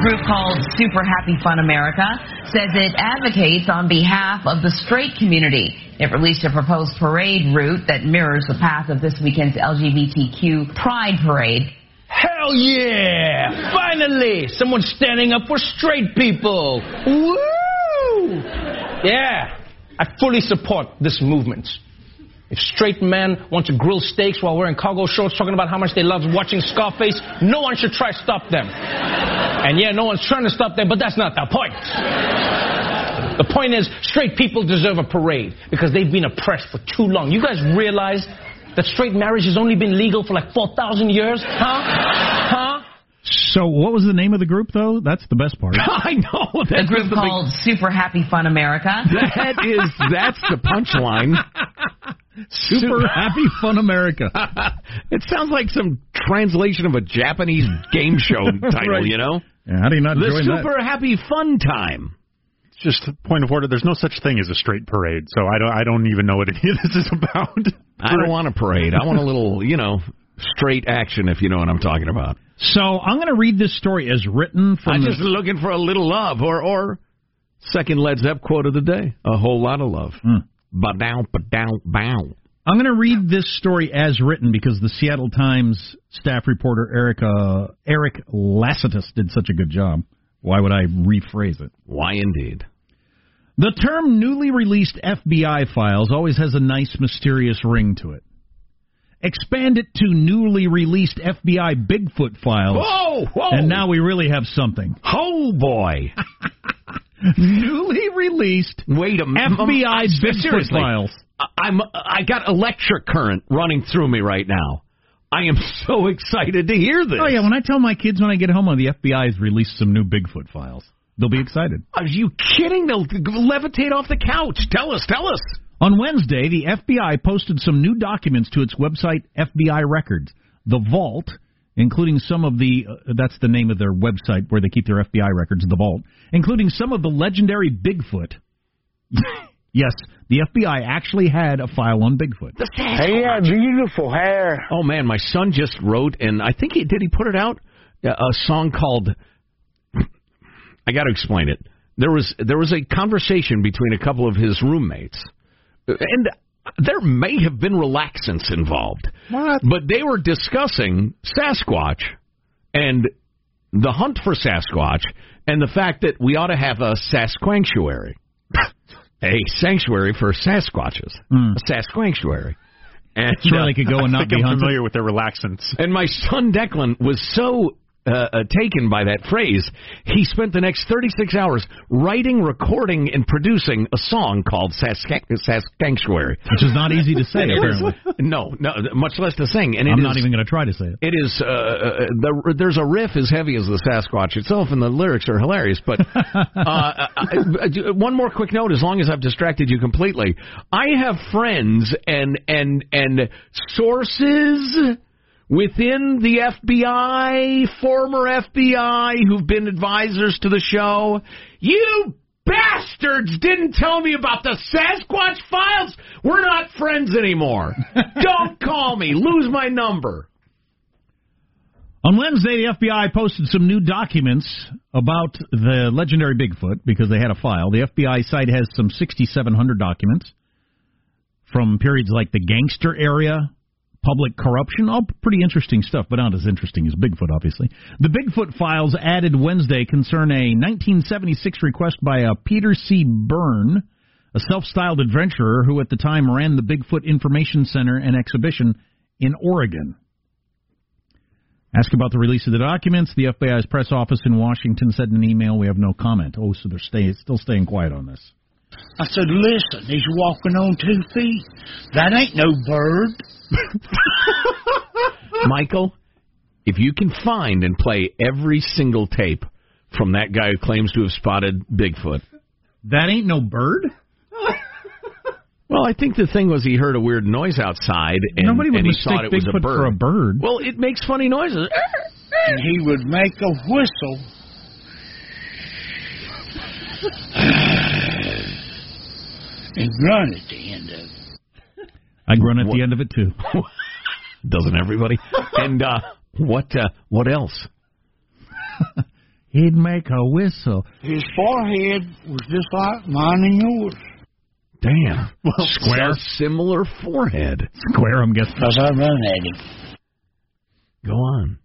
Group called Super Happy Fun America says it advocates on behalf of the straight community. It released a proposed parade route that mirrors the path of this weekend's LGBTQ Pride Parade. Hell yeah! Finally, someone standing up for straight people. Woo! Yeah, I fully support this movement. If straight men want to grill steaks while wearing cargo shorts talking about how much they love watching Scarface, no one should try to stop them. And yeah, no one's trying to stop them, but that's not the point. The point is, straight people deserve a parade because they've been oppressed for too long. You guys realize that straight marriage has only been legal for like 4,000 years? Huh? Huh? So, what was the name of the group, though? That's the best part. I know. A group called Super Happy Fun America. That is, that's the punchline. Super Happy Fun America. it sounds like some translation of a Japanese game show title, Right. you know? Yeah, how do you not The join that? Super Happy Fun Time. It's Just a point of order. There's no such thing as a straight parade, so I don't. I don't even know what any of this is about. I don't want a parade. I want a little, you know, straight action, if you know what I'm talking about. So, I'm going to read this story as written from I'm the just looking for a little love, or or second Led Zepp quote of the day: a whole lot of love. Hmm. Ba down, ba down, bow. I'm going to read this story as written because the Seattle Times staff reporter Eric uh, Eric Lacitis did such a good job. Why would I rephrase it? Why indeed? The term newly released FBI files always has a nice mysterious ring to it. Expand it to newly released FBI Bigfoot files. Whoa, whoa! And now we really have something. oh boy! newly released Wait a minute, FBI Bigfoot files. I- I'm I got electric current running through me right now. I am so excited to hear this. Oh yeah, when I tell my kids when I get home, oh, the FBI has released some new Bigfoot files. They'll be excited. Are you kidding? They'll levitate off the couch. Tell us, tell us. On Wednesday, the FBI posted some new documents to its website, FBI Records. The Vault, including some of the, uh, that's the name of their website where they keep their FBI records, in The Vault, including some of the legendary Bigfoot. yes, the FBI actually had a file on Bigfoot. He had beautiful hair. Oh man, my son just wrote, and I think he did. He put it out a a song called. I got to explain it. There was there was a conversation between a couple of his roommates, and there may have been relaxants involved. What? But they were discussing Sasquatch and the hunt for Sasquatch and the fact that we ought to have a Sasquatchuary. a sanctuary for Sasquatches. A Sasquatchuary. And, uh, they could go and I not think be I'm hunted. familiar with their relaxants. and my son Declan was so uh, uh, taken by that phrase, he spent the next 36 hours writing, recording, and producing a song called Sask- Which is not easy to say, apparently. no, no, much less to sing. And I'm is- not even going to try to say it. It is. Uh, uh, the, there's a riff as heavy as the Sasquatch itself, and the lyrics are hilarious. But uh, one more quick note, as long as I've distracted you completely, I have friends and and and sources within the FBI, former FBI, who've been advisors to the show. You bastards didn't tell me about the Sasquatch files. We're not friends anymore. Don't call me. Lose my number. On Wednesday, the FBI posted some new documents about the legendary Bigfoot because they had a file. The FBI site has some 6,700 documents from periods like the gangster era, public corruption, all pretty interesting stuff, but not as interesting as Bigfoot, obviously. The Bigfoot files added Wednesday concern a 1976 request by a Peter C. Byrne, a self-styled adventurer who at the time ran the Bigfoot Information Center and Exhibition in Oregon. Ask about the release of the documents. The FBI's press office in Washington said in an email, "We have no comment." Oh, so they're stay, still staying quiet on this. I said, listen, he's walking on two feet. That ain't no bird. Michael, if you can find and play every single tape from that guy who claims to have spotted Bigfoot. That ain't no bird. Well, I think the thing was he heard a weird noise outside and, Nobody would and he mistake thought it was a bird. for a bird. Well, it makes funny noises. And he would make a whistle. and grunt at the end of it. I grunt at What- the end of it too. Doesn't everybody? and uh, what uh, what else? He'd make a whistle. His forehead was just like mine and yours. Damn. Well, square. A similar forehead. Square, I'm guessing. Because I run at him. Go on.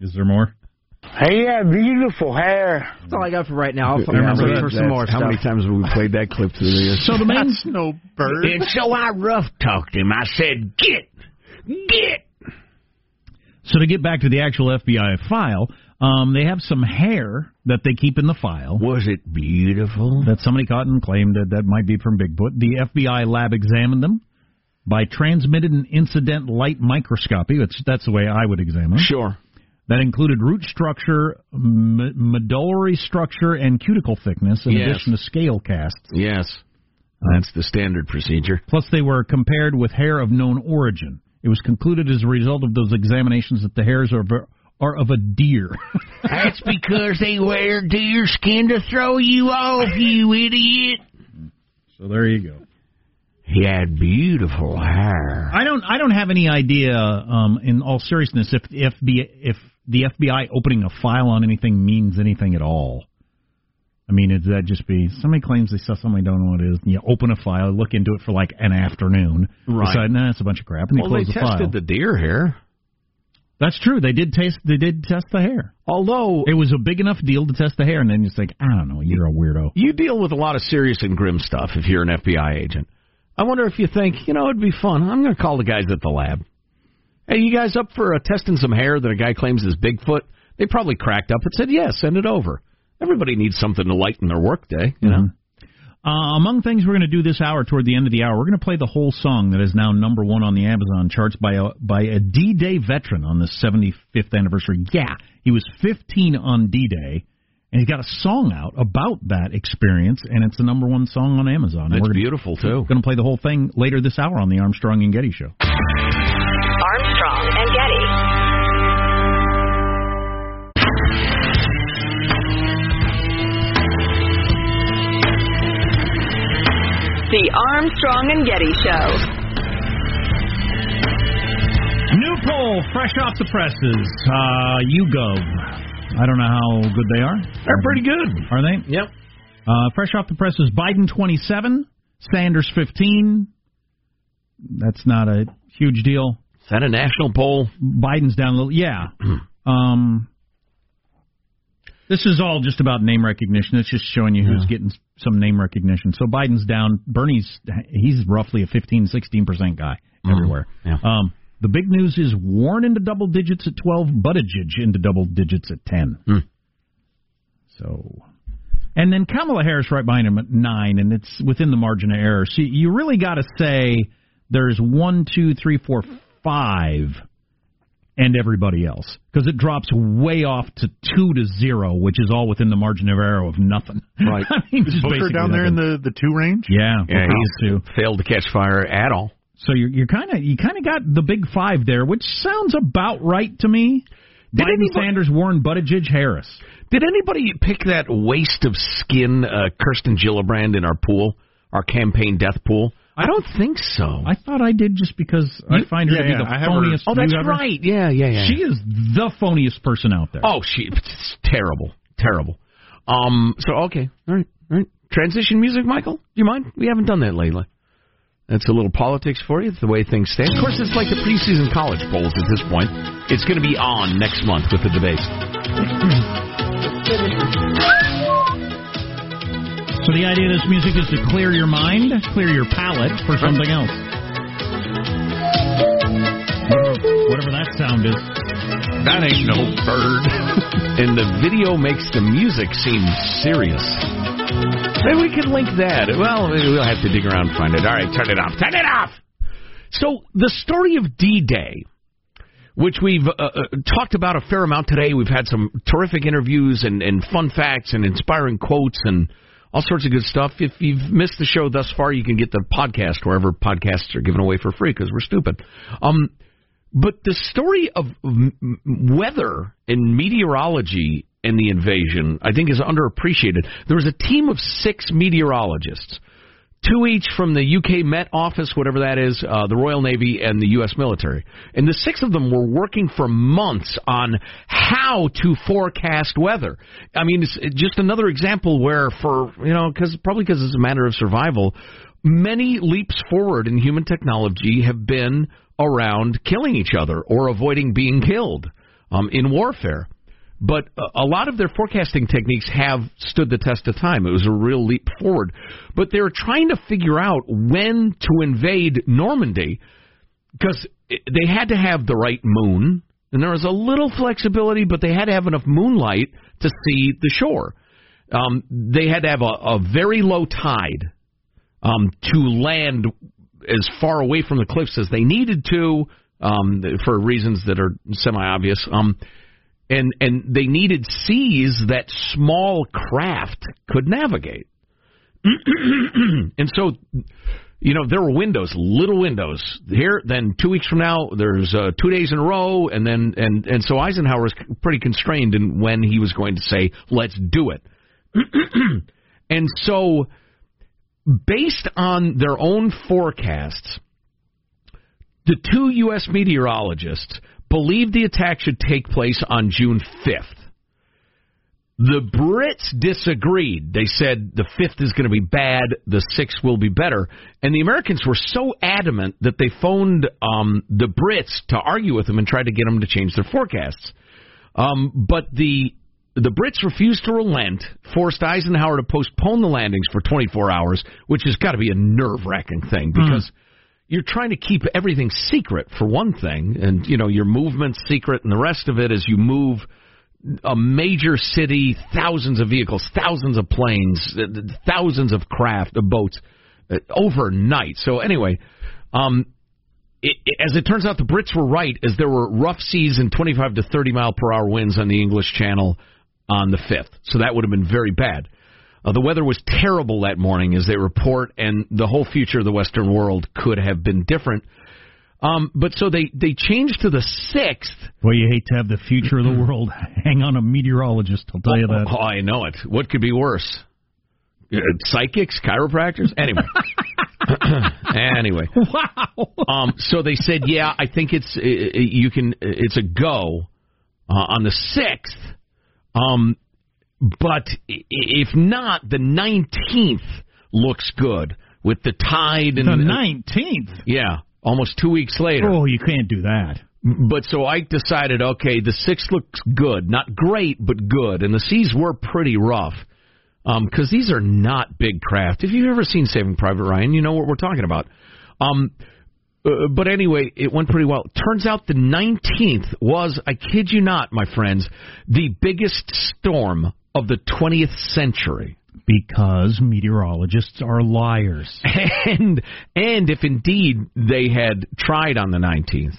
Is there more? He had beautiful hair. That's all I got for right now. I'll I find out for some more How stuff. many times have we played that clip through the years? So the main That's no bird. And so I rough talked him. I said, "Get, get." So to get back to the actual FBI file, um, they have some hair that they keep in the file Was it beautiful? that somebody caught and claimed that that might be from Bigfoot. The FBI lab examined them by transmitted and incident light microscopy. That's that's the way I would examine them. Sure. That included root structure, m- medullary structure, and cuticle thickness, in Yes. addition to scale casts. Yes. That's the standard procedure. Plus, they were compared with hair of known origin. It was concluded as a result of those examinations that the hairs are of, are of a deer. That's because they wear deer skin to throw you off, you idiot. so there you go. He had beautiful hair. I don't. I don't have any idea. Um, in all seriousness, if if the if the FBI opening a file on anything means anything at all. I mean, is that just be somebody claims they saw somebody don't know what it is, and you open a file, look into it for like an afternoon, Right. decide, nah, it's a bunch of crap, and Well, close they the tested file. the deer hair. That's true. They did taste. They did test the hair. Although It was a big enough deal to test the hair, and then you think, I don't know, you're a weirdo. you deal with a lot of serious and grim stuff if you're an FBI agent. I wonder if you think, you know, it'd be fun. I'm going to call the guys at the lab. Hey, you guys up for uh, testing some hair that a guy claims is Bigfoot? They probably cracked up and said, yes, send it over. Everybody needs something to lighten their workday, you know. Uh, among things we're going to do this hour, toward the end of the hour, we're going to play the whole song that is now number one on the Amazon charts by a by a D-Day veteran on the 75th anniversary. Yeah, he was 15 on D-Day, and he got a song out about that experience, and it's the number one song on Amazon. It's we're beautiful, too. Going to play the whole thing later this hour on the Armstrong and Getty Show. The Armstrong and Getty Show. New poll, fresh off the presses. Uh, YouGov. I don't know how good they are. They're pretty good. Are they? Yep. Uh, fresh off the presses, Biden 27, Sanders 15. That's not a huge deal. Is that a national poll? Biden's down a little. Yeah. um, this is all just about name recognition. It's just showing you who's getting some name recognition. So Biden's down. Bernie's he's roughly a 15, 16 percent guy everywhere. Yeah. Um, the big news is Warren into double digits at 12, Buttigieg into double digits at 10. Hmm. So, and then Kamala Harris right behind him at nine, and it's within the margin of error. So you really got to say there's one, two, three, four, five, and everybody else because it drops way off to two to zero, which is all within the margin of error of nothing. Right. I mean, Is Booker basically down there in the, the two range? yeah, Yeah, Booker he's too. failed to catch fire at all. So you're you're kind of you kind of got the big five there, which sounds about right to me. Did Biden, anybody- Sanders, Warren, Buttigieg, Harris. Did anybody pick that waste of skin uh, Kirsten Gillibrand in our pool, our campaign death pool? I don't think so. I thought I did just because I find her yeah, to be yeah, the I phoniest. oh, that's ever- right. Yeah, yeah, yeah. She is the phoniest person out there. oh, she it's terrible, terrible. Um. So okay, all right, all right. Transition music, Michael. Do you mind? We haven't done that lately. That's a little politics for you. It's the way things stand. Of course, it's like the preseason college polls at this point. It's going to be on next month with the debates. So the idea of this music is to clear your mind, clear your palate for something else. Whatever, that sound is. That ain't no bird. and the video makes the music seem serious. Maybe we can link that. Well, we'll have to dig around and find it. All right, turn it off. Turn it off. So the story of D-Day, which we've uh, uh, talked about a fair amount today. We've had some terrific interviews and, and fun facts and inspiring quotes and all sorts of good stuff. If you've missed the show thus far, you can get the podcast wherever podcasts are given away for free because we're stupid. Um, but the story of weather and meteorology and the invasion, I think, is underappreciated. There was a team of six meteorologists, two each from the UK Met Office, whatever that is, uh, the Royal Navy, and the U.S. military. And the six of them were working for months on how to forecast weather. I mean, it's just another example where, for, you know, cause, probably because it's a matter of survival, many leaps forward in human technology have been around killing each other or avoiding being killed um, in warfare. But a lot of their forecasting techniques have stood the test of time. It was a real leap forward. But they were trying to figure out when to invade Normandy because they had to have the right moon, and there was a little flexibility, but they had to have enough moonlight to see the shore. Um, they had to have a, a very low tide um, to land as far away from the cliffs as they needed to um, for reasons that are semi obvious. Um, and and they needed seas that small craft could navigate. and so, you know, there were windows, little windows here. Then two weeks from now, there's uh, two days in a row, and then and and so Eisenhower was pretty constrained in when he was going to say, "Let's do it." and so, based on their own forecasts, the two U.S. meteorologists believed the attack should take place on June 5th. The Brits disagreed. They said the 5th is going to be bad, the 6th will be better. And the Americans were so adamant that they phoned um, the Brits to argue with them and tried to get them to change their forecasts. Um, but the the Brits refused to relent, forced Eisenhower to postpone the landings for 24 hours, which has got to be a nerve wracking thing because. Mm you're trying to keep everything secret for one thing, and you know your movements secret, and the rest of it as you move a major city, thousands of vehicles, thousands of planes, thousands of craft, of boats uh, overnight. So anyway, um, it, it, as it turns out, the Brits were right, as there were rough seas and 25 to 30 mile per hour winds on the English Channel on the 5th. So that would have been very bad. Uh, the weather was terrible that morning, as they report, and the whole future of the Western world could have been different. Um, but so they they changed to the sixth. Well, you hate to have the future of the world hang on a meteorologist. I'll tell you that. Oh, I know it. What could be worse? Uh, psychics, chiropractors. Anyway. anyway. Wow. Um, so they said, yeah, I think it's uh, you can. It's a go uh, on the sixth. Um, but if not, the 19th looks good with the tide and the 19th. Yeah, almost two weeks later. Oh, you can't do that. But so Ike decided, okay, the sixth looks good, not great, but good, and the seas were pretty rough because um, these are not big craft. If you've ever seen Saving Private Ryan, you know what we're talking about. Um, uh, but anyway, it went pretty well. Turns out the 19th was, I kid you not, my friends, the biggest storm of the 20th century. Because meteorologists are liars. And and if indeed they had tried on the 19th,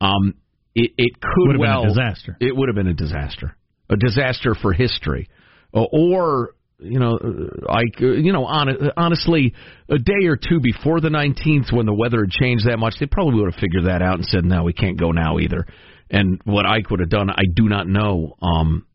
um, it, it could would have well been a disaster. It would have been a disaster, a disaster for history, uh, or you know, like uh, you know, on, honestly, a day or two before the 19th, when the weather had changed that much, they probably would have figured that out and said, "No, we can't go now either." And what Ike would have done, I do not know. Um,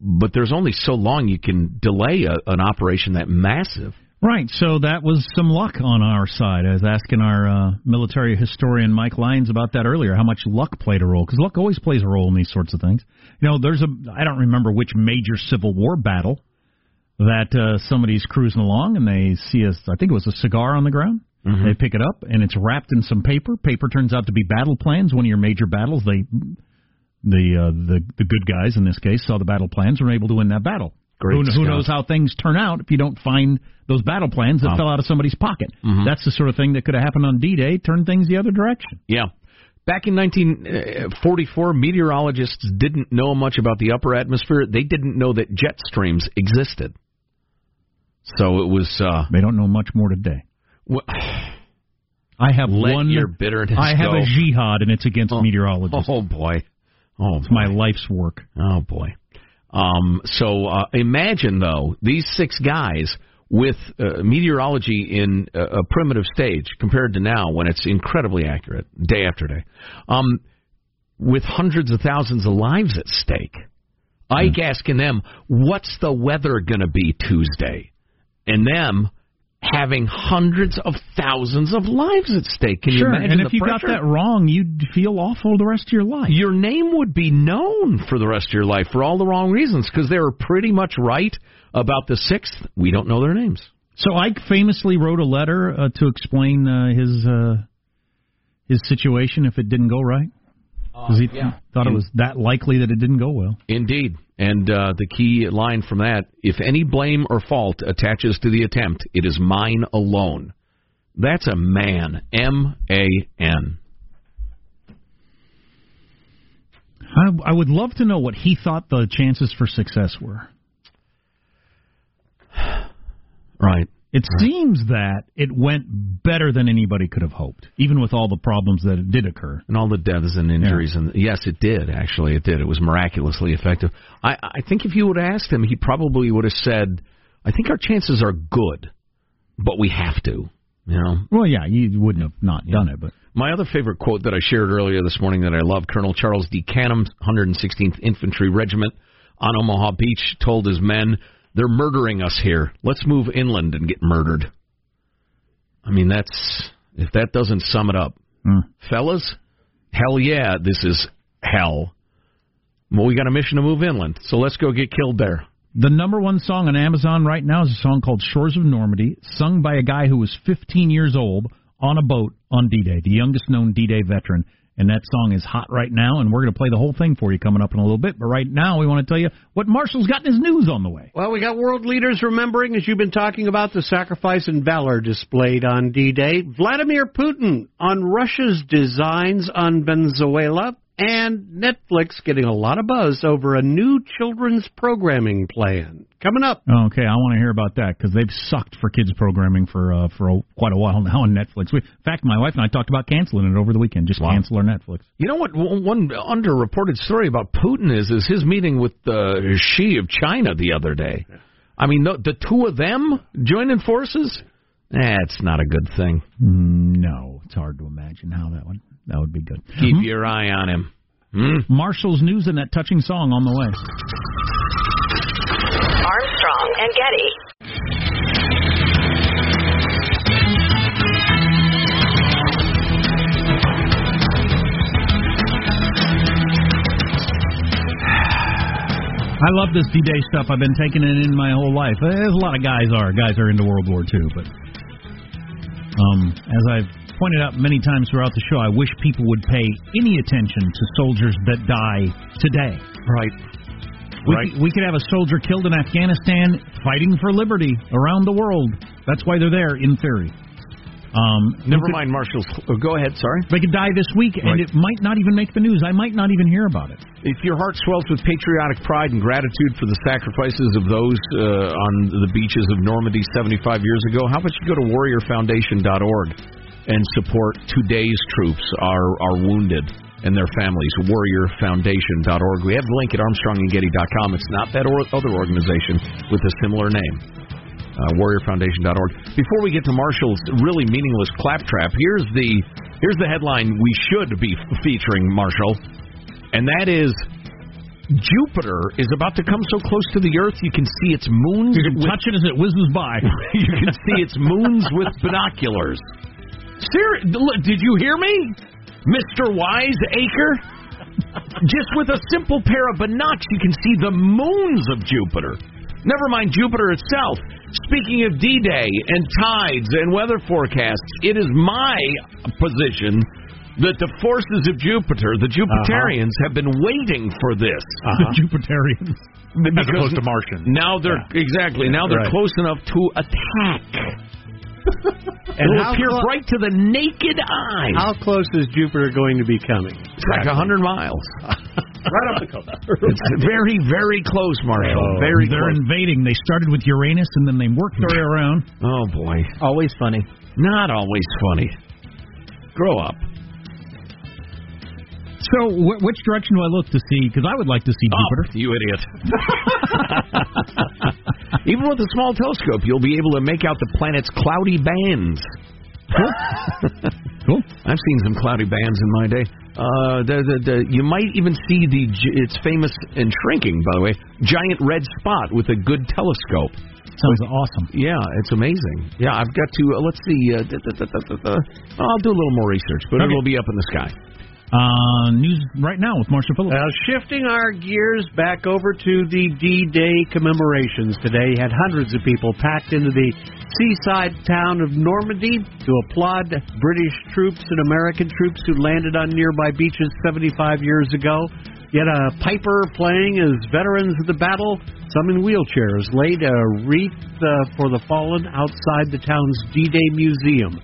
but there's only so long you can delay a, an operation that massive. Right, so that was some luck on our side. I was asking our uh, military historian Mike Lyons about that earlier, how much luck played a role, because luck always plays a role in these sorts of things. You know, there's a, I don't remember which major Civil War battle that uh, somebody's cruising along and they see a, I think it was a cigar on the ground. Mm-hmm. They pick it up and it's wrapped in some paper. Paper turns out to be battle plans. One of your major battles, they the uh, the the good guys in this case saw the battle plans and were able to win that battle. Great who, who knows how things turn out if you don't find those battle plans that Oh. fell out of somebody's pocket? Mhm. That's the sort of thing that could have happened on D-Day, turn things the other direction. Yeah. Back in 1944, meteorologists didn't know much about the upper atmosphere. They didn't know that jet streams existed. So it was. Uh, They don't know much more today. I have let one. your bitterness I have go. a jihad, and it's against meteorologists. Oh boy. Oh, It's my life's work. Oh boy. Um, so uh, imagine though these six guys with uh, meteorology in a, a primitive stage compared to now when it's incredibly accurate day after day, um, with hundreds of thousands of lives at stake. Ike asking them, "What's the weather going to be Tuesday?" and them having hundreds of thousands of lives at stake. Can sure, you imagine and if you got that wrong, you'd feel awful the rest of your life. your name would be known for the rest of your life for all the wrong reasons because they were pretty much right about the sixth. We don't know their names. So Ike famously wrote a letter uh, to explain uh, his uh, his situation if it didn't go right. Because he thought it was that likely that it didn't go well. Indeed. And uh, the key line from that if any blame or fault attaches to the attempt, it is mine alone. That's a man. M A N. I, I would love to know what he thought the chances for success were. Right. It seems that it went better than anybody could have hoped, even with all the problems that did occur. And all the deaths and injuries. And yes, it did. Actually, it did. It was miraculously effective. I, I think if you would have asked him, he probably would have said, I think our chances are good, but we have to. You know, Well, yeah, you wouldn't have not done it, but My other favorite quote that I shared earlier this morning that I love, Colonel Charles D. Canham, 116th Infantry Regiment on Omaha Beach, told his men, They're murdering us here. Let's move inland and get murdered. I mean, that's, if that doesn't sum it up. Hmm. Fellas, hell yeah, this is hell. Well, we got a mission to move inland, so let's go get killed there. The number one song on Amazon right now is a song called Shores of Normandy, sung by a guy who was 15 years old on a boat on D Day, the youngest known D Day veteran. And that song is hot right now, and we're going to play the whole thing for you coming up in a little bit. But right now, we want to tell you what Marshall's got in his news on the way. Well, we got world leaders remembering, as you've been talking about, the sacrifice and valor displayed on D-Day. Vladimir Putin on Russia's designs on Venezuela, and Netflix getting a lot of buzz over a new children's programming plan. Coming up. Okay, I want to hear about that because they've sucked for kids programming for uh, for a, quite a while now on Netflix. We, in fact, my wife and I talked about canceling it over the weekend. Just cancel our Netflix. You know what? One underreported story about Putin is is his meeting with uh, Xi of China the other day. I mean, the, the two of them joining forces. Eh, not a good thing. Mm, No, it's hard to imagine how that would that would be good. Keep your eye on him. Hmm? Marshall's news and that touching song on the way. Armstrong and Getty. I love this D-Day stuff. I've been taking it in my whole life. As a lot of guys are. Guys are into World War II, but um, as I've pointed out many times throughout the show, I wish people would pay any attention to soldiers that die today. Right. We, Right. could, we could have a soldier killed in Afghanistan fighting for liberty around the world. That's why they're there, in theory. Um, Never could- mind, Marshall's. Oh, go ahead. Sorry. They could die this week, and it might not even make the news. I might not even hear about it. If your heart swells with patriotic pride and gratitude for the sacrifices of those uh, on the beaches of Normandy 75 years ago, how about you go to warriorfoundation.org and support today's troops, our, our wounded and their families? Warriorfoundation.org. We have the link at ArmstrongandGetty.com. It's not that or, other organization with a similar name. Uh, warriorfoundation.org. Before we get to Marshall's really meaningless claptrap, here's the here's the headline we should be featuring Marshall and that is Jupiter is about to come so close to the Earth you can see its moons. You can with, touch it as it whizzes by. you can see its moons with binoculars. Ser- did you hear me, Mister Wise Acre? Just with a simple pair of binocs, you can see the moons of Jupiter. Never mind Jupiter itself. Speaking of D-Day and tides and weather forecasts, it is my position that the forces of Jupiter, the uh-huh. Jupiterians, have been waiting for this. Uh-huh. The Jupiterians. As opposed to Martian. Now they're exactly now they're Right. close enough to attack. And It'll how, appear clo- right to the naked eye. how close is Jupiter going to be coming? It's like a hundred miles. right up the coast. It's very, very close, Marshall. Oh, very They're close. invading. They started with Uranus and then they worked their way around. Oh boy, Always funny. not always funny. Grow up. So, wh- which direction do I look to see? Because I would like to see Jupiter. Up, you idiot. Even with a small telescope, you'll be able to make out the planet's cloudy bands. Cool. I've seen some cloudy bands in my day. Uh, the, the, the, you might even see the it's famous and shrinking, by the way, giant red spot with a good telescope. Sounds awesome. Yeah, it's amazing. Yeah, I've got to. Uh, let's see. Uh, da, da, da. I'll do a little more research, but Okay. it'll be up in the sky. Uh, news right now with Marshall Phillips. Now, shifting our gears back over to the D-Day commemorations today, had hundreds of people packed into the seaside town of Normandy to applaud British troops and American troops who landed on nearby beaches 75 years ago. Yet a piper playing as veterans of the battle, some in wheelchairs, laid a wreath uh, for the fallen outside the town's D-Day museum.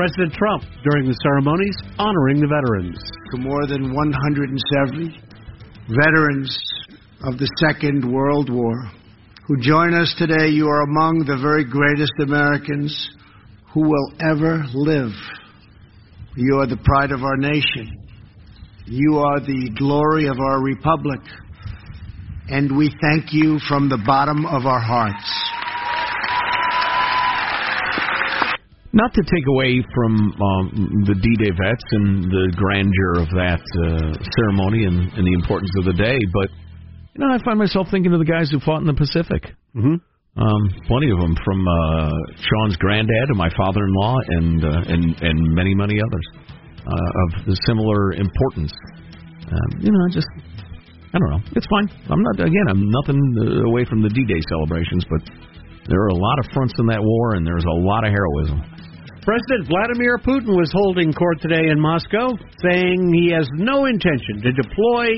President Trump, during the ceremonies, honoring the veterans. to more than 170 veterans of the Second World War who join us today. You are among the very greatest Americans who will ever live. You are the pride of our nation. You are the glory of our republic. And we thank you from the bottom of our hearts. Not to take away from um, the D-Day vets and the grandeur of that uh, ceremony and, and the importance of the day, but you know, I find myself thinking of the guys who fought in the Pacific. Mm-hmm. Um, plenty of them, from uh, Sean's granddad to my father-in-law, and uh, and and many many others uh, of the similar importance. Um, you know, just I don't know. It's fine. I'm not again. I'm nothing uh, away from the D-Day celebrations, but there are a lot of fronts in that war, and there's a lot of heroism. President Vladimir Putin was holding court today in Moscow, saying he has no intention to deploy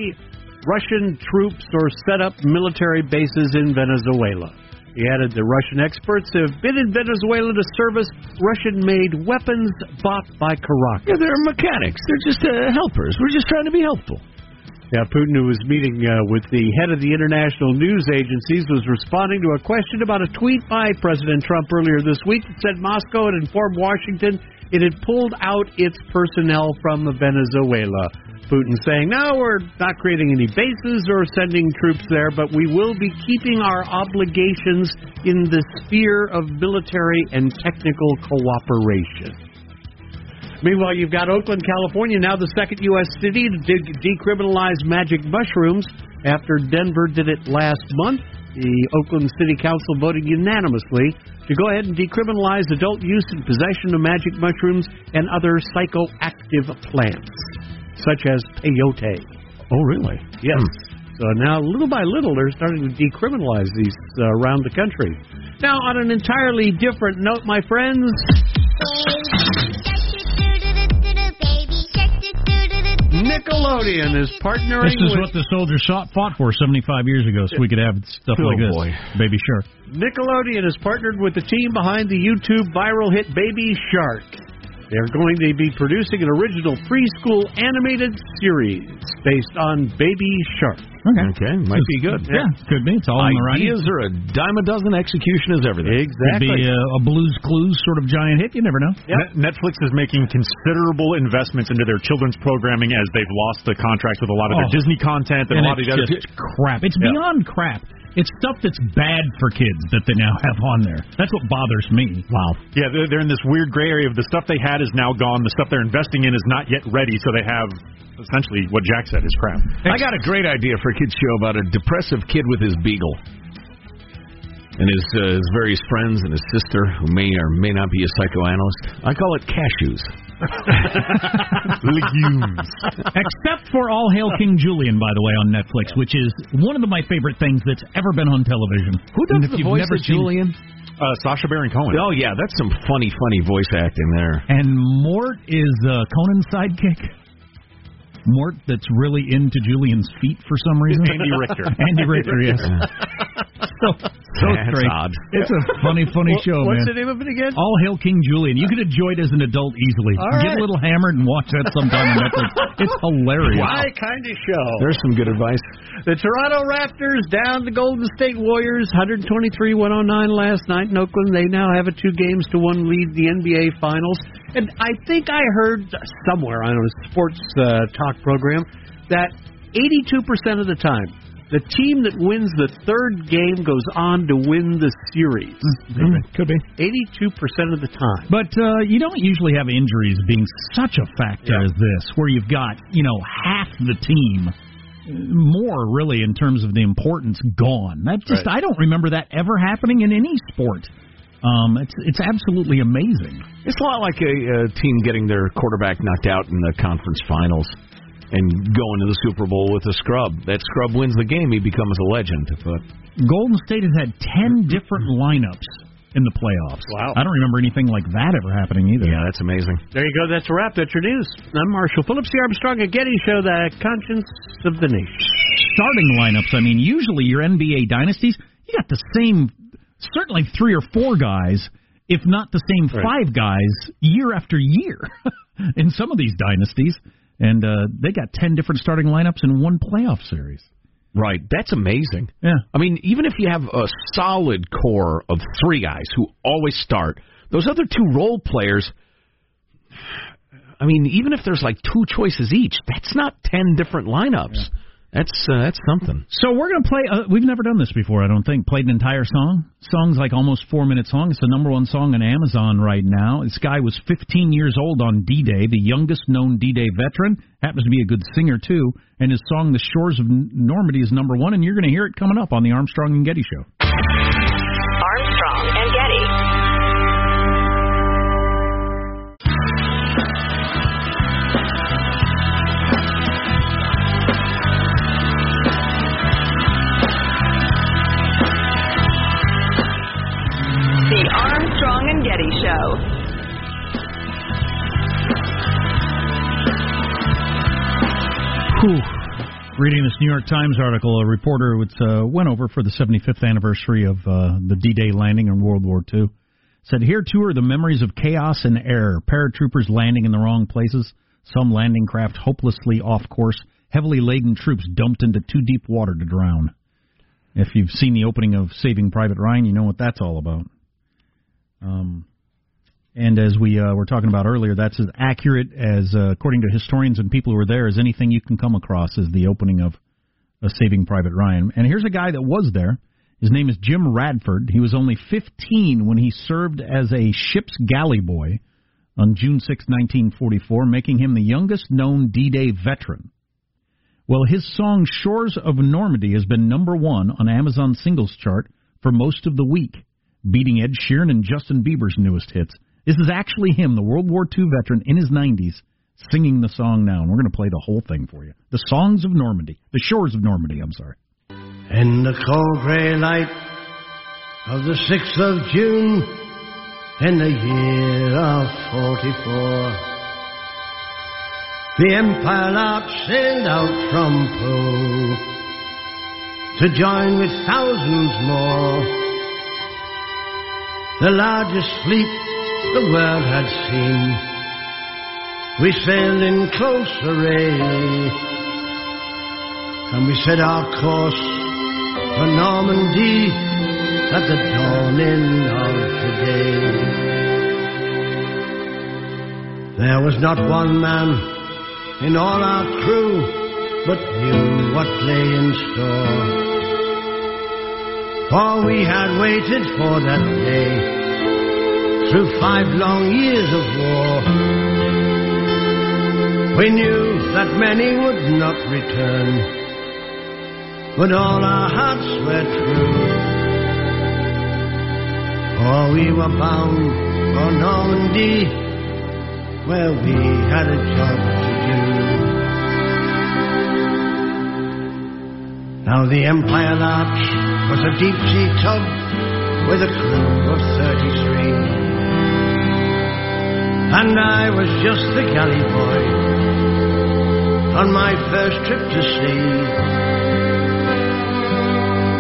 Russian troops or set up military bases in Venezuela. He added the Russian experts have been in Venezuela to service Russian made weapons bought by Caracas. Yeah, they're mechanics. They're just uh, helpers. We're just trying to be helpful. Yeah, Putin, who was meeting uh, with the head of the international news agencies, was responding to a question about a tweet by President Trump earlier this week that said Moscow had informed Washington it had pulled out its personnel from Venezuela. Putin saying, no, we're not creating any bases or sending troops there, but we will be keeping our obligations in the sphere of military and technical cooperation. Meanwhile, you've got Oakland, California, now the second U.S. city to de- decriminalize magic mushrooms after Denver did it last month. The Oakland City Council voted unanimously to go ahead and decriminalize adult use and possession of magic mushrooms and other psychoactive plants, such as peyote. Oh, really? Yes. So now, little by little, they're starting to decriminalize these uh, around the country. Now, on an entirely different note, my friends. Nickelodeon is partnering This is with what the soldiers fought, fought for 75 years ago, so we could have stuff Oh, like this. boy. Baby Shark. Nickelodeon has partnered with the team behind the YouTube viral hit Baby Shark. They're going to be producing an original preschool animated series based on Baby Shark. Okay. Okay, might be good. Yeah, could be. It's all in the writing. Ideas are a dime a dozen. Execution is everything. Exactly. Could be a, a Blues Clues sort of giant hit. You never know. Net- Netflix is making considerable investments into their children's programming as they've lost the contracts with a lot of their Oh. Disney content and, And a lot of it's the other. just crap. It's Yeah. beyond crap. It's stuff that's bad for kids that they now have on there. That's what bothers me. Wow. Yeah, they're, they're in this weird gray area of the stuff they had is now gone. The stuff they're investing in is not yet ready, so they have essentially what Jack said is crap. I got a great idea for a kid's show about a depressive kid with his beagle. And his, uh, his various friends and his sister, who may or may not be a psychoanalyst. I call it cashews. Legumes. Except for All Hail King Julian, by the way, on Netflix, which is one of the, my favorite things that's ever been on television. Who And does if the you've voice never of seen- Julian? Uh, Sacha Baron Cohen. Oh, yeah, that's some funny, funny voice acting there. And Mort is uh, Conan's sidekick. Mort that's really into Julian's feet for some reason. Andy Richter. Andy Richter, yes. So so That's straight. odd. It's a funny, funny What- show, What's man. the name of it again? All Hail King Julian. You could enjoy it as an adult easily. All Get right. a little hammered and watch that sometime on Netflix. It's hilarious. My kind of show. There's some good advice. The Toronto Raptors down the Golden State Warriors, 123-109 last night in Oakland. They now have a two games to one lead the NBA Finals. And I think I heard somewhere on a sports uh, talk program that 82% of the time, the team that wins the third game goes on to win the series. Could be. 82% of the time. But uh, you don't usually have injuries being such a factor as this, where you've got you know half the team, more really in terms of the importance gone. That just I don't remember that ever happening in any sport. Um, it's it's absolutely amazing. It's a lot like a, a team getting their quarterback knocked out in the conference finals and going to the Super Bowl with a scrub. That scrub wins the game, he becomes a legend. But Golden State has had ten different lineups in the playoffs. Wow. I don't remember anything like that ever happening either. yeah, that's amazing. There you go. That's a wrap. That's your news. I'm Marshall Phillips, the Armstrong and Getty Show, the conscience of the nation. starting lineups. I mean, usually your NBA dynasties, you got the same, certainly three or four guys, if not the same Right. five guys, year after year in some of these dynasties. And uh, they got 10 different starting lineups in one playoff series. Right, that's amazing. Yeah. I mean, even if you have a solid core of three guys who always start, those other two role players. I mean, even if there's like two choices each, that's not ten different lineups. That's uh, that's something. So we're to play, uh, we've never done this before, I don't think. Played an entire song. Song's like almost four minutes long. It's the number one song on Amazon right now. This guy was 15 years old on D Day, the youngest known D Day veteran. Happens to be a good singer, too. And his song, The Shores of Normandy, is number one, and you're to hear it coming up on the Armstrong and Getty Show. Show. Whew. Reading this New York Times article, a reporter which, uh, went over for the 75th anniversary of uh, the D-Day landing in World War II. Said, here too are the memories of chaos and error, paratroopers landing in the wrong places, some landing craft hopelessly off course, heavily laden troops dumped into too deep water to drown. If you've seen the opening of Saving Private Ryan, you know what that's all about. Um, and as we uh, were talking about earlier, that's as accurate as, uh, according to historians and people who were there, as anything you can come across as the opening of a Saving Private Ryan. And here's a guy that was there. His name is Jim Radford. He was only 15 when he served as a ship's galley boy on June 6, 1944, making him the youngest known D-Day veteran. Well, his song Shores of Normandy has been number one on Amazon singles chart for most of the week, beating Ed Sheeran and Justin Bieber's newest hits. This is actually him, the World War II veteran in his 90s, singing the song now. And we're going to play the whole thing for you. The Songs of Normandy. The Shores of Normandy, I'm sorry. In the cold grey light of the 6th of June in the year of 44, the Empire Lark sailed out from Poole to join with thousands more the largest fleet the world had seen. We sailed in close array and we set our course for Normandy at the dawning of the day. There was not one man in all our crew but knew what lay in store. For we had waited for that day through five long years of war. We knew that many would not return, but all our hearts were true. For we were bound for Normandy, where we had a job to do. Now the Empire Lark was a deep sea tug with a crew of 33. And I was just the galley boy on my first trip to sea.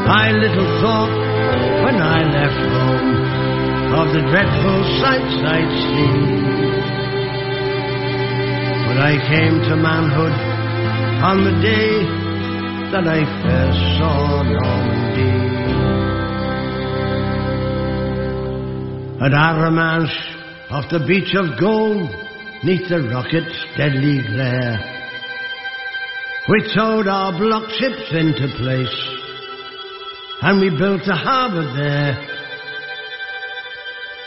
I little thought when I left home of the dreadful sights I'd seen. But I came to manhood on the day that I first saw Normandy. At Arromanches, off the beach of gold, neath the rocket's deadly glare, we towed our block ships into place, and we built a harbour there.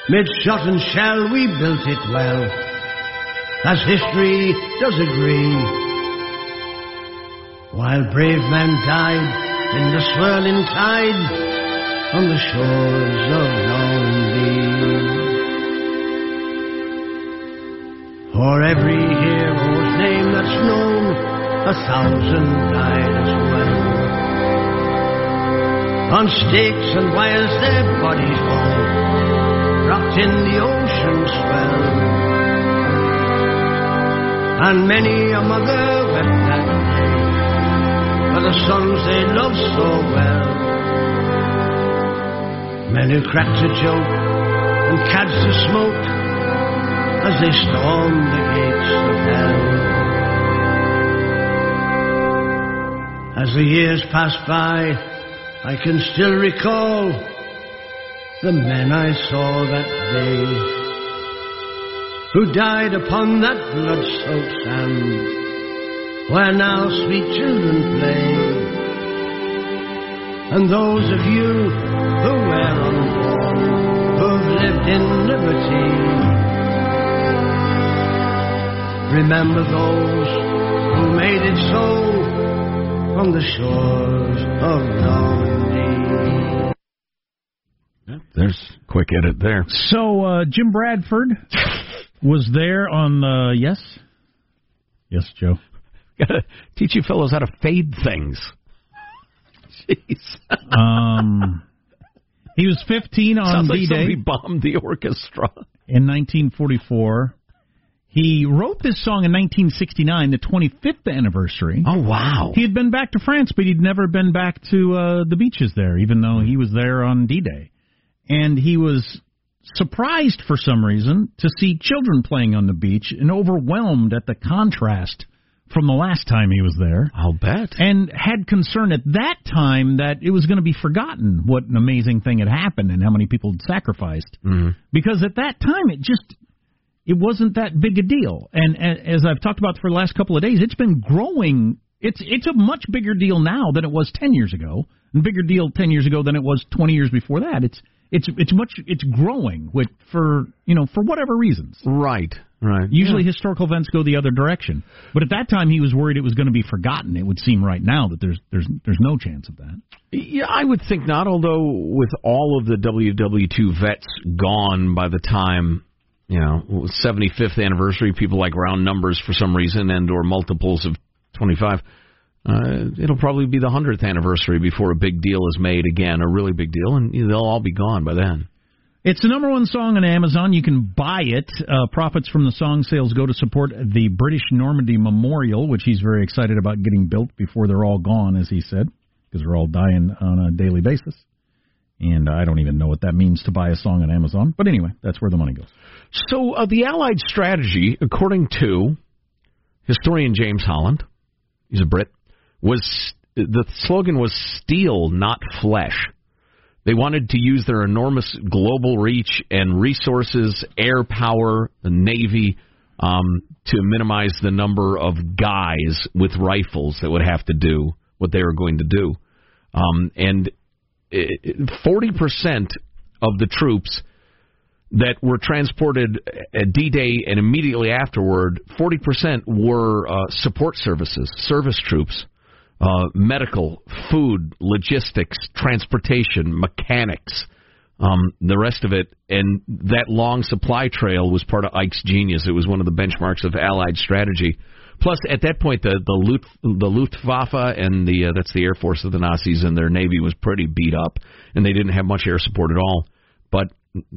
Mid shot and shell we built it well, as history does agree. While brave men died in the swirling tide on the shores of Normandy. For every hero's name that's known, a thousand died as well. On stakes and wires their bodies fall, rocked in the ocean swell. And many a mother wept that day for the sons they loved so well. Men who cracked a joke and cadged a smoke as they stormed the gates of hell. As the years pass by, I can still recall the men I saw that day who died upon that blood-soaked sand where now sweet children play. And those of you who were unborn, who've lived in liberty, remember those who made it so on the shores of Normandy. There's a quick edit there. So uh, Jim Radford was there on the yes, yes, Joe. Gotta teach you fellows how to fade things. Jeez. Um, he was 15 on Sounds like D-Day somebody bombed the orchestra. in 1944. He wrote this song in 1969, the 25th anniversary. Oh wow! He had been back to France, but he'd never been back to uh, the beaches there, even though he was there on D-Day. And he was surprised for some reason to see children playing on the beach and overwhelmed at the contrast from the last time he was there. I'll bet. And had concern at that time that it was going to be forgotten what an amazing thing had happened and how many people had sacrificed. Mm-hmm. Because at that time it just it wasn't that big a deal. And as I've talked about for the last couple of days, it's been growing. It's it's a much bigger deal now than it was 10 years ago. And bigger deal 10 years ago than it was 20 years before that. It's it's it's much it's growing with for, you know, for whatever reasons. Right. Right. Usually historical events go the other direction. But at that time he was worried it was going to be forgotten. It would seem right now that there's there's there's no chance of that. Yeah, I would think not. Although with all of the WW2 vets gone by the time you know 75th anniversary, people like round numbers for some reason and or multiples of 25. Uh, it'll probably be the hundredth anniversary before a big deal is made again, a really big deal, and they'll all be gone by then. It's the number one song on Amazon. You can buy it. Uh, profits from the song sales go to support the British Normandy Memorial, which he's very excited about getting built before they're all gone, as he said, because they're all dying on a daily basis. And I don't even know what that means to buy a song on Amazon. But anyway, that's where the money goes. So uh, the Allied strategy, according to historian James Holland, he's a Brit, was the slogan was "Steel, not flesh." They wanted to use their enormous global reach and resources, air power, the navy, um, to minimize the number of guys with rifles that would have to do what they were going to do. Um, and forty percent of the troops that were transported at D-Day and immediately afterward, 40% were uh, support services, service troops, uh, medical, food, logistics, transportation, mechanics, um, the rest of it. And that long supply trail was part of Ike's genius. It was one of the benchmarks of Allied strategy. Plus, at that point, the the, Luft, the Luftwaffe and the uh, that's the Air Force of the Nazis and their navy was pretty beat up, and they didn't have much air support at all. But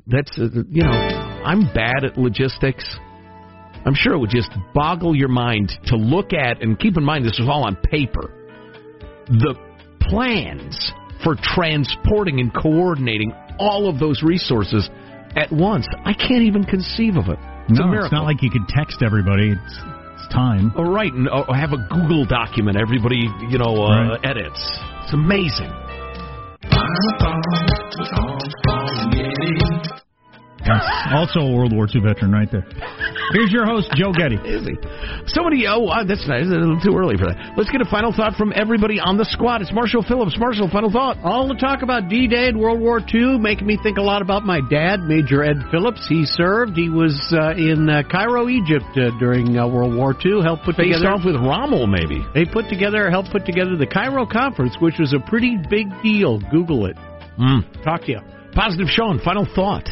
that's uh, you know, I'm bad at logistics. I'm sure it would just boggle your mind to look at and keep in mind this was all on paper. The plans for transporting and coordinating all of those resources at once. I can't even conceive of it. It's no, it's not like you could text everybody. It's, it's time. Oh, right, and oh, have a Google document everybody, you know, uh, Right. edits. It's amazing. That's also a World War II veteran right there. Here's your host, Joe Getty. Is he? Somebody, oh, wow, that's nice. A little too early for that. Let's get a final thought from everybody on the squad. It's Marshall Phillips. Marshall, final thought. All the talk about D-Day and World War II making me think a lot about my dad, Major Ed Phillips. He served. He was uh, in uh, Cairo, Egypt uh, during uh, World War II. Helped put Faced together. off with Rommel, maybe. They put together, helped put together the Cairo Conference, which was a pretty big deal. Google it. Mm. Talk to you. Positive Sean, final thought.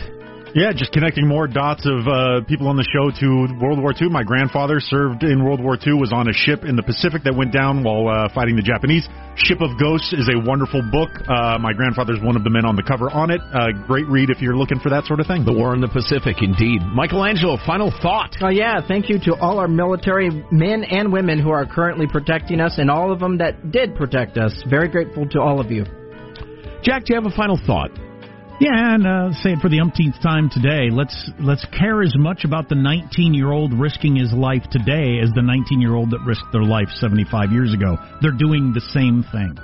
Yeah, just connecting more dots of uh, people on the show to World War II. My grandfather served in World War II, was on a ship in the Pacific that went down while uh, fighting the Japanese. Ship of Ghosts is a wonderful book. Uh, my grandfather's one of the men on the cover on it. Uh, great read if you're looking for that sort of thing. The War in the Pacific, indeed. Michelangelo, final thought. Oh yeah, thank you to all our military men and women who are currently protecting us, and all of them that did protect us. Very grateful to all of you. Jack, do you have a final thought? Yeah, and uh, say it for the umpteenth time today. Let's let's care as much about the 19 year old risking his life today as the 19 year old that risked their life 75 years ago. They're doing the same thing.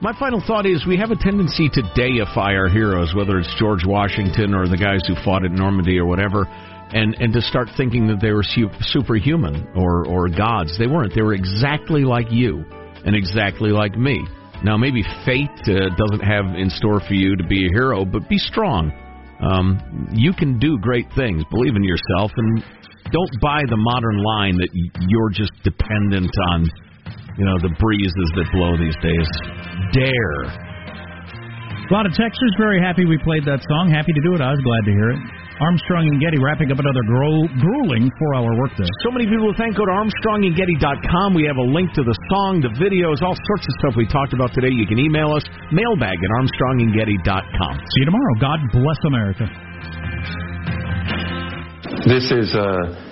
My final thought is we have a tendency to deify our heroes, whether it's George Washington or the guys who fought at Normandy or whatever, and and to start thinking that they were su- superhuman or or gods. They weren't. They were exactly like you and exactly like me. Now maybe fate uh, doesn't have in store for you to be a hero, but be strong. Um, you can do great things. Believe in yourself and don't buy the modern line that you're just dependent on you know, the breezes that blow these days. Dare. A lot of texters very happy we played that song. Happy to do it. I was glad to hear it. Armstrong and Getty wrapping up another gro- grueling four-hour workday. So many people to thank. Go to ArmstrongandGetty.com. We have a link to the song, the videos, all sorts of stuff we talked about today. You can email us, mailbag at ArmstrongandGetty.com. See you tomorrow. God bless America. This is a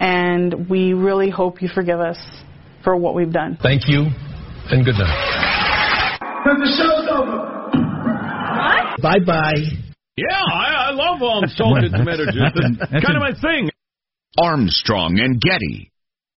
and we really hope you forgive us for what we've done. Thank you, and good night. The show's over. What? Bye bye. Yeah, I, I love all salted tomatoes. It's kind of my thing. Armstrong and Getty.